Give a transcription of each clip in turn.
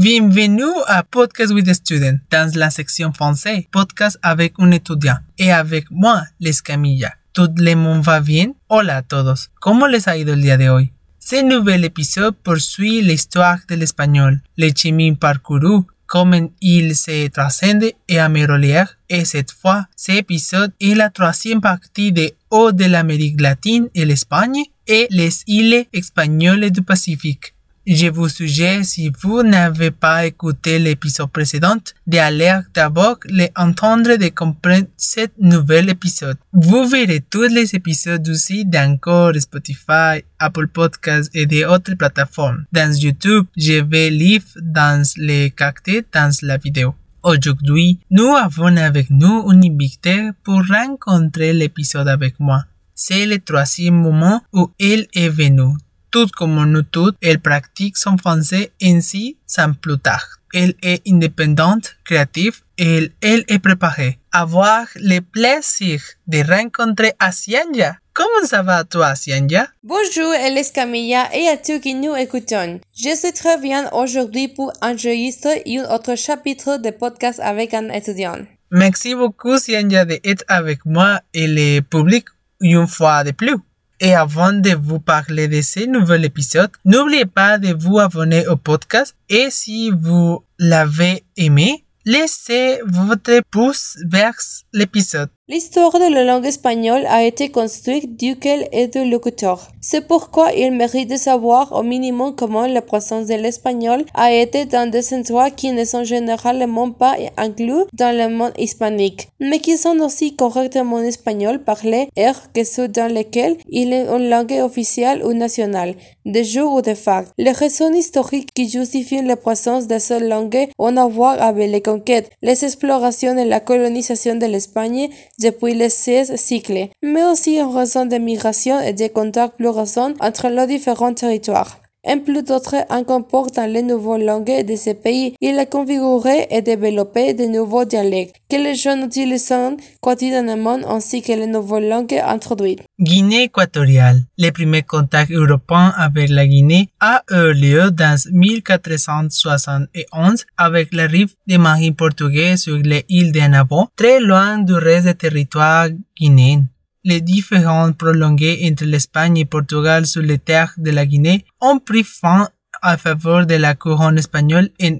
Bienvenue à Podcast with a Student, dans la section français, podcast avec un étudiant, et avec moi, Les Camilla. Tout le monde va bien? Hola a todos, ¿cómo les ha ido el día de hoy? Ce nouvel épisode poursuit l'histoire de l'espagnol, le chemin parcouru, comment il se transcende et améliore, et cette fois, cet épisode est la troisième partie de Haut de l'Amérique latine et l'Espagne et les îles espagnoles du Pacifique. Je vous suggère, si vous n'avez pas écouté l'épisode précédent, d'aller d'abord l'entendre de comprendre cet nouvel épisode. Vous verrez tous les épisodes aussi d'Encore, Spotify, Apple Podcasts et d'autres plateformes. Dans YouTube, je vais lire dans les caractères dans la vidéo. Aujourd'hui, nous avons avec nous un invité pour rencontrer l'épisode avec moi. C'est le troisième moment où elle est venue tout comme nous toutes, elle pratique son français ainsi sans plus tard. Elle est indépendante, créative et elle est préparée. Avoir le plaisir de rencontrer Asianja. Comment ça va toi, Asianja? Bonjour, elle est Camilla et à tous qui nous écoutons. Je suis très bien aujourd'hui pour enregistrer un autre chapitre de podcast avec un étudiant. Merci beaucoup, Sianja, d'être avec moi et le public une fois de plus. Et avant de vous parler de ce nouvel épisode, n'oubliez pas de vous abonner au podcast et si vous l'avez aimé, laissez votre pouce vers l'épisode. L'histoire de la langue espagnole a été construite duquel et du locuteur. C'est pourquoi il mérite de savoir au minimum comment la présence de l'espagnol a été dans des endroits qui ne sont généralement pas inclus dans le monde hispanique, mais qui sont aussi correctement espagnol parlé et que ceux dans lesquels il est une langue officielle ou nationale, de jour ou de facto. Les raisons historiques qui justifient la présence de cette langue ont à voir avec les conquêtes, les explorations et la colonisation de l'Espagne depuis les 16 siècles, mais aussi en raison de migration et des contacts plus récents entre les différents territoires. En plus d'autres incorporant les nouvelles langues de ces pays, il a configuré et développé de nouveaux dialectes que les jeunes utilisent quotidiennement ainsi que les nouvelles langues introduites. Guinée équatoriale. Le premier contact européen avec la Guinée a eu lieu dans 1471 avec l'arrivée des marines portugais sur l'île d'Anabo, très loin du reste du territoire guinéen. Les différends prolongés entre l'Espagne et Portugal sur les terres de la Guinée ont pris fin à faveur de la couronne espagnole en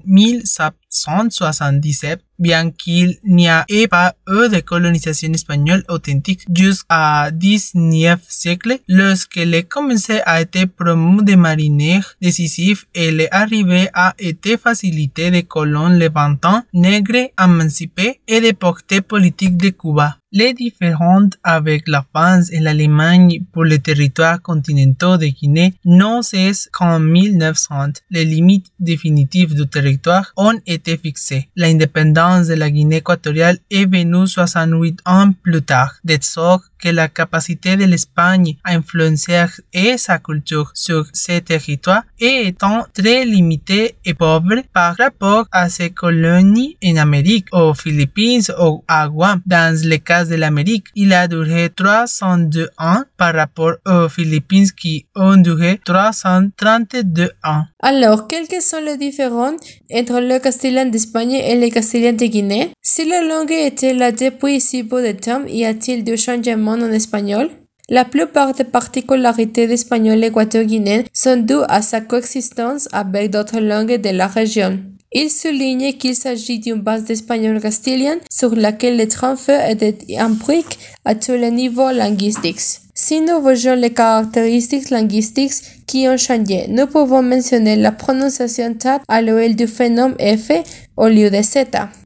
1777, bien qu'il n'y ait pas eu de colonisation espagnole authentique jusqu'à 19 siècle, lorsque les commencé a été promu de mariniers décisifs et l'arrivée a été facilitée de colons levantins nègres émancipés et de portées politiques de Cuba. Les différends avec la France et l'Allemagne pour les territoires continentaux de Guinée n'ont cessé qu'en 1900. Les limites définitives du territoire ont été fixées. L'indépendance de la Guinée équatoriale est venue 68 ans plus tard, de sorte que la capacité de l'Espagne à influencer et sa culture sur ces territoires est étant très limitée et pauvre par rapport à ses colonies en Amérique, aux Philippines ou à Guam. Dans le cas de l'Amérique, il a duré 302 ans par rapport aux Philippines qui ont duré 332 ans. Alors, quelles sont les différences entre le castillan d'Espagne et le castillan de Guinée? Si la langue était là depuis si peu de temps, y a-t-il du changement en espagnol? La plupart des particularités d'espagnol équateur-guinéen sont dues à sa coexistence avec d'autres langues de la région. Il souligne qu'il s'agit d'une base d'espagnol castillan sur laquelle le transfert est empirique à tous les niveaux linguistiques. Si nous voyons les caractéristiques linguistiques qui ont changé, nous pouvons mentionner la prononciation tab à l'ouest du phénomène F au lieu de Z.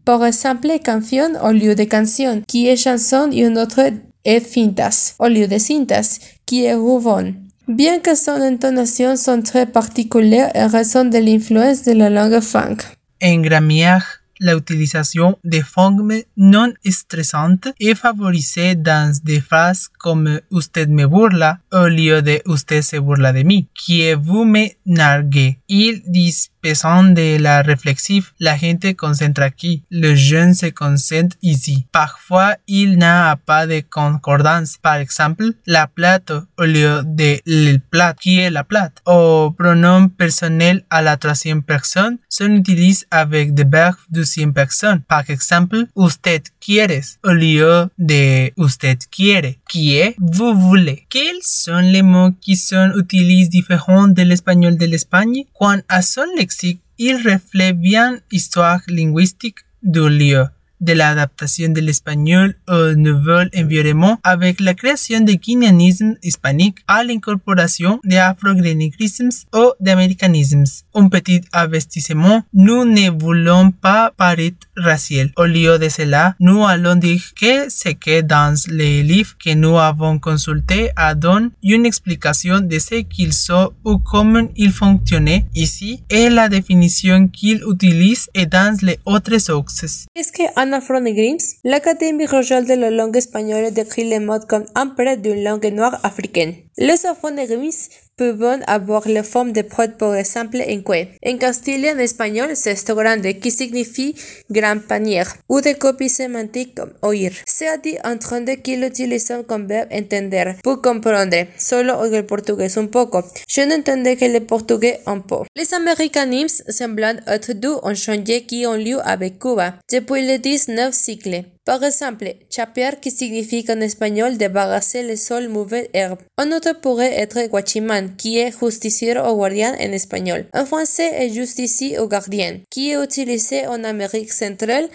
Par exemple, canción au lieu de canción, qui est chanson, et une autre est fintas au lieu de cintas, qui est rouvon. Bien que son intonation soit très particulière en raison de l'influence de la langue funk. En grammaire, la utilisation de formes non stressantes est favorisée dans des phrases comme usted me burla au lieu de usted se burla de mí, qui vous me narguez. Ils disent pesant de la réflexive, la gente concentre aquí. Le jeune se concentre ici. Parfois, il n'a pas de concordance. Par exemple, la plate au lieu de le plat, qui est la plate? Au pronom personnel à la troisième personne, son utilise avec des verbes deuxième personne. Par exemple, usted quieres au lieu de usted quiere, qui est vous voulez. Quels sont les mots qui sont utilisés différents de l'espagnol de l'Espagne? Quant à son lexique, il reflète bien l'histoire linguistique du lieu de la adaptación del español au nouvel environnement avec la création de guinéanisme hispanique à l'incorporation de afro-grénégrismes ou d'américanismes. Un petit investissement, nous ne voulons pas paraître racial. Au lieu de cela, nous allons dire que ce que dans les livres que nous avons consultés a donné une explication de ce qu'ils sont ou comment ils fonctionnaient ici et la définition qu'ils utilisent et dans les autres sources. Est-ce que Anna Fronegrims, l'Académie royale de la langue espagnole décrit les mots comme prêt d'une langue noire africaine. Les aphonégrimes peuvent avoir la forme de prods por exemple en que. En castillan espagnol, c'est grande, qui signifie grand panier, ou de copie sémantique comme oír. Se a dit en de qu'ils l'utilisent comme verbe entender, pour comprendre, solo en el portugais un poco. Je n'entendais que le portugais un peu. Les américanimes semblant être doux ont changé qui ont lieu avec Cuba, depuis le 19 siècle. Par exemple, chapear qui signifie en espagnol débarrasser le sol mauvais herbe. Un autre pourrait être guachiman, qui est justiciero o guardián en espagnol. En français est justicier ou gardien, qui est utilisé en Amérique centrale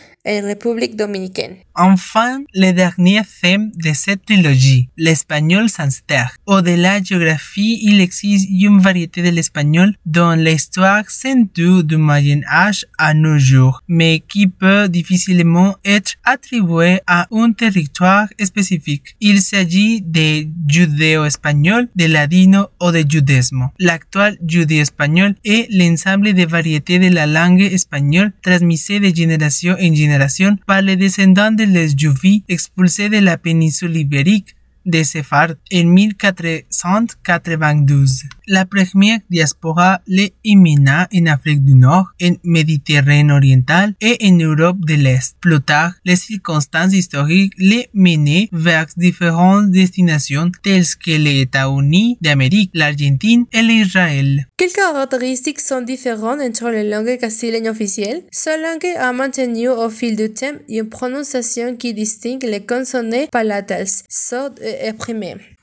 Enfin, le dernier thème de cette trilogie, l'espagnol sans terre. Au-delà de la géographie, il existe une variété de l'espagnol dont l'histoire s'étend du Moyen Âge à nos jours, mais qui peut difficilement être attribuée à un territoire spécifique. Il s'agit de judéo-espagnol, de ladino ou de judaïsme. L'actuel judéo-espagnol est l'ensemble des variétés de la langue espagnole transmises de génération en génération par les descendants de les Juifs expulsés de la péninsule ibérique de Sephard en 1492. La première diaspora les émina en Afrique du Nord, en Méditerranée orientale et en Europe de l'Est. Plus tard, les circonstances historiques les menaient vers différentes destinations telles que les États-Unis d'Amérique, l'Argentine et l'Israël. Quelles caractéristiques sont différentes entre les langues castillannes officielles Sa langue a maintenu au fil du temps une prononciation qui distingue les consonnes palatales, sordes et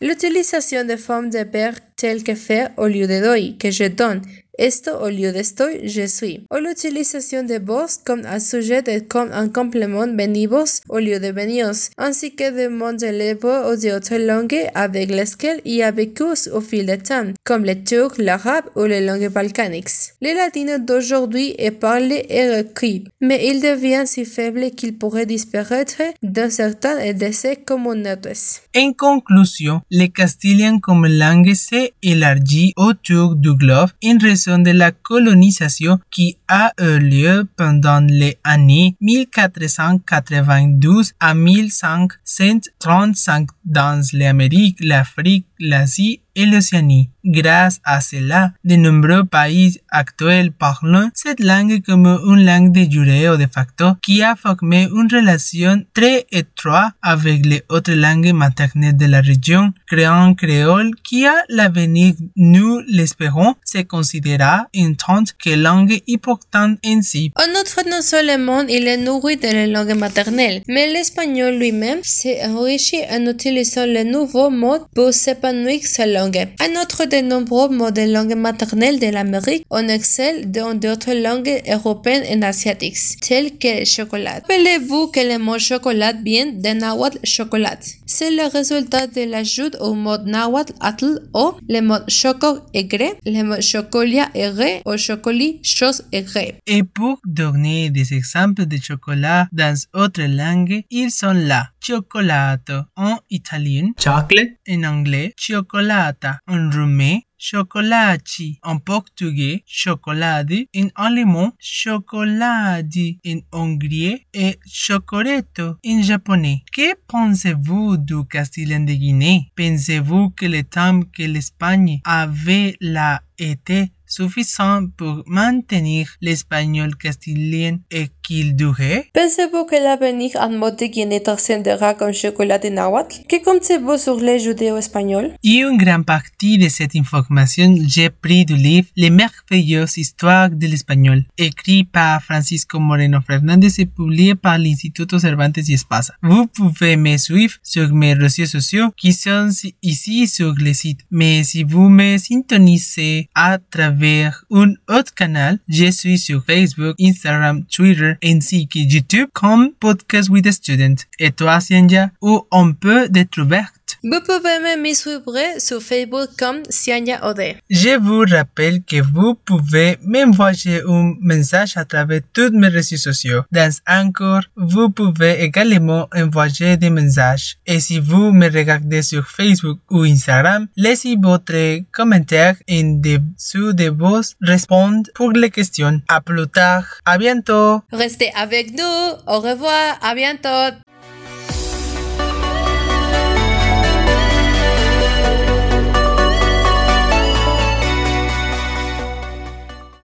L'utilisation de formes de verbe telles que faire au lieu de doy, que je donne, esto au lieu de estoy, je suis. O l'utilisation de vos comme un sujet de comme un complément venivos au lieu de venios, ainsi que de de l'hébreu ou d'autres langues avec lesquelles il a vécu au fil du temps, comme le turc, l'arabe ou les langues balkaniques. Le latino d'aujourd'hui est parlé et écrit, mais il devient si faible qu'il pourrait disparaître dans certaines de ses communautés. En conclusion, le castillan comme langue s'est élargi autour du globe en raison de la colonisation qui a eu lieu pendant les années 1492 à 1535 dans l'Amérique, l'Afrique, l'Asie et l'Océanie. Grâce à cela, de nombreux pays actuels parlent cette langue comme une langue de jure de facto qui a formé une relation très étroite avec les autres langues maternelles de la région, créant un créole qui a l'avenir, nous l'espérons, se considérera en tant que langue importante en si. En outre, non seulement il est nourri de la langue maternelle, mais l'espagnol lui-même s'est enrichi en utilisant les nouveaux mots pour Un autre de nombreux mots de langue maternelle de l'Amérique, on excelle dans d'autres langues européennes et asiatiques, telles que chocolat. Rappelez-vous que le mot chocolat vient de nahuatl chocolat. C'est le résultat de l'ajout au mot nahuatl atl ou le mot choco aigre, le mot chocolia aigre ou chocoli chose aigre. Et pour donner des exemples de chocolat dans autres langues, ils sont là. Cioccolato en italien, chocolate en anglais, cioccolata en roumain, chocolati en portugais, chocolade en allemand, chocoladi en anglais et chocoretto en japonais. Que pensez-vous du castillan de Guinée? Pensez-vous que le temps que l'Espagne avait là été suffisant pour maintenir l'espagnol castilien équilibré? Pensez-vous que l'avenir en mode comme chocolat de náhuatl? Que comptez-vous sur les judéo-espagnols? Y une grande partie de cette information j'ai pris du livre Les merveilleuses histoires de l'espagnol, écrit par Francisco Moreno Fernández et publié par l'Instituto Cervantes y Espasa. Vous pouvez me suivre sur mes réseaux sociaux qui sont ici sur le site. Mais si vous me sintonisez à travers un autre canal, je suis sur Facebook, Instagram, Twitter ainsi que YouTube comme Podcast with Student. Et toi, Sianja, où on peut te trouver? Vous pouvez me suivre sur Facebook comme Siania Ode. Je vous rappelle que vous pouvez m'envoyer un message à travers tous mes réseaux sociaux. Dans Anchor, vous pouvez également envoyer des messages. Et si vous me regardez sur Facebook ou Instagram, laissez votre commentaire en dessous de vos répondre pour les questions. À plus tard. À bientôt. Restez avec nous. Au revoir. À bientôt.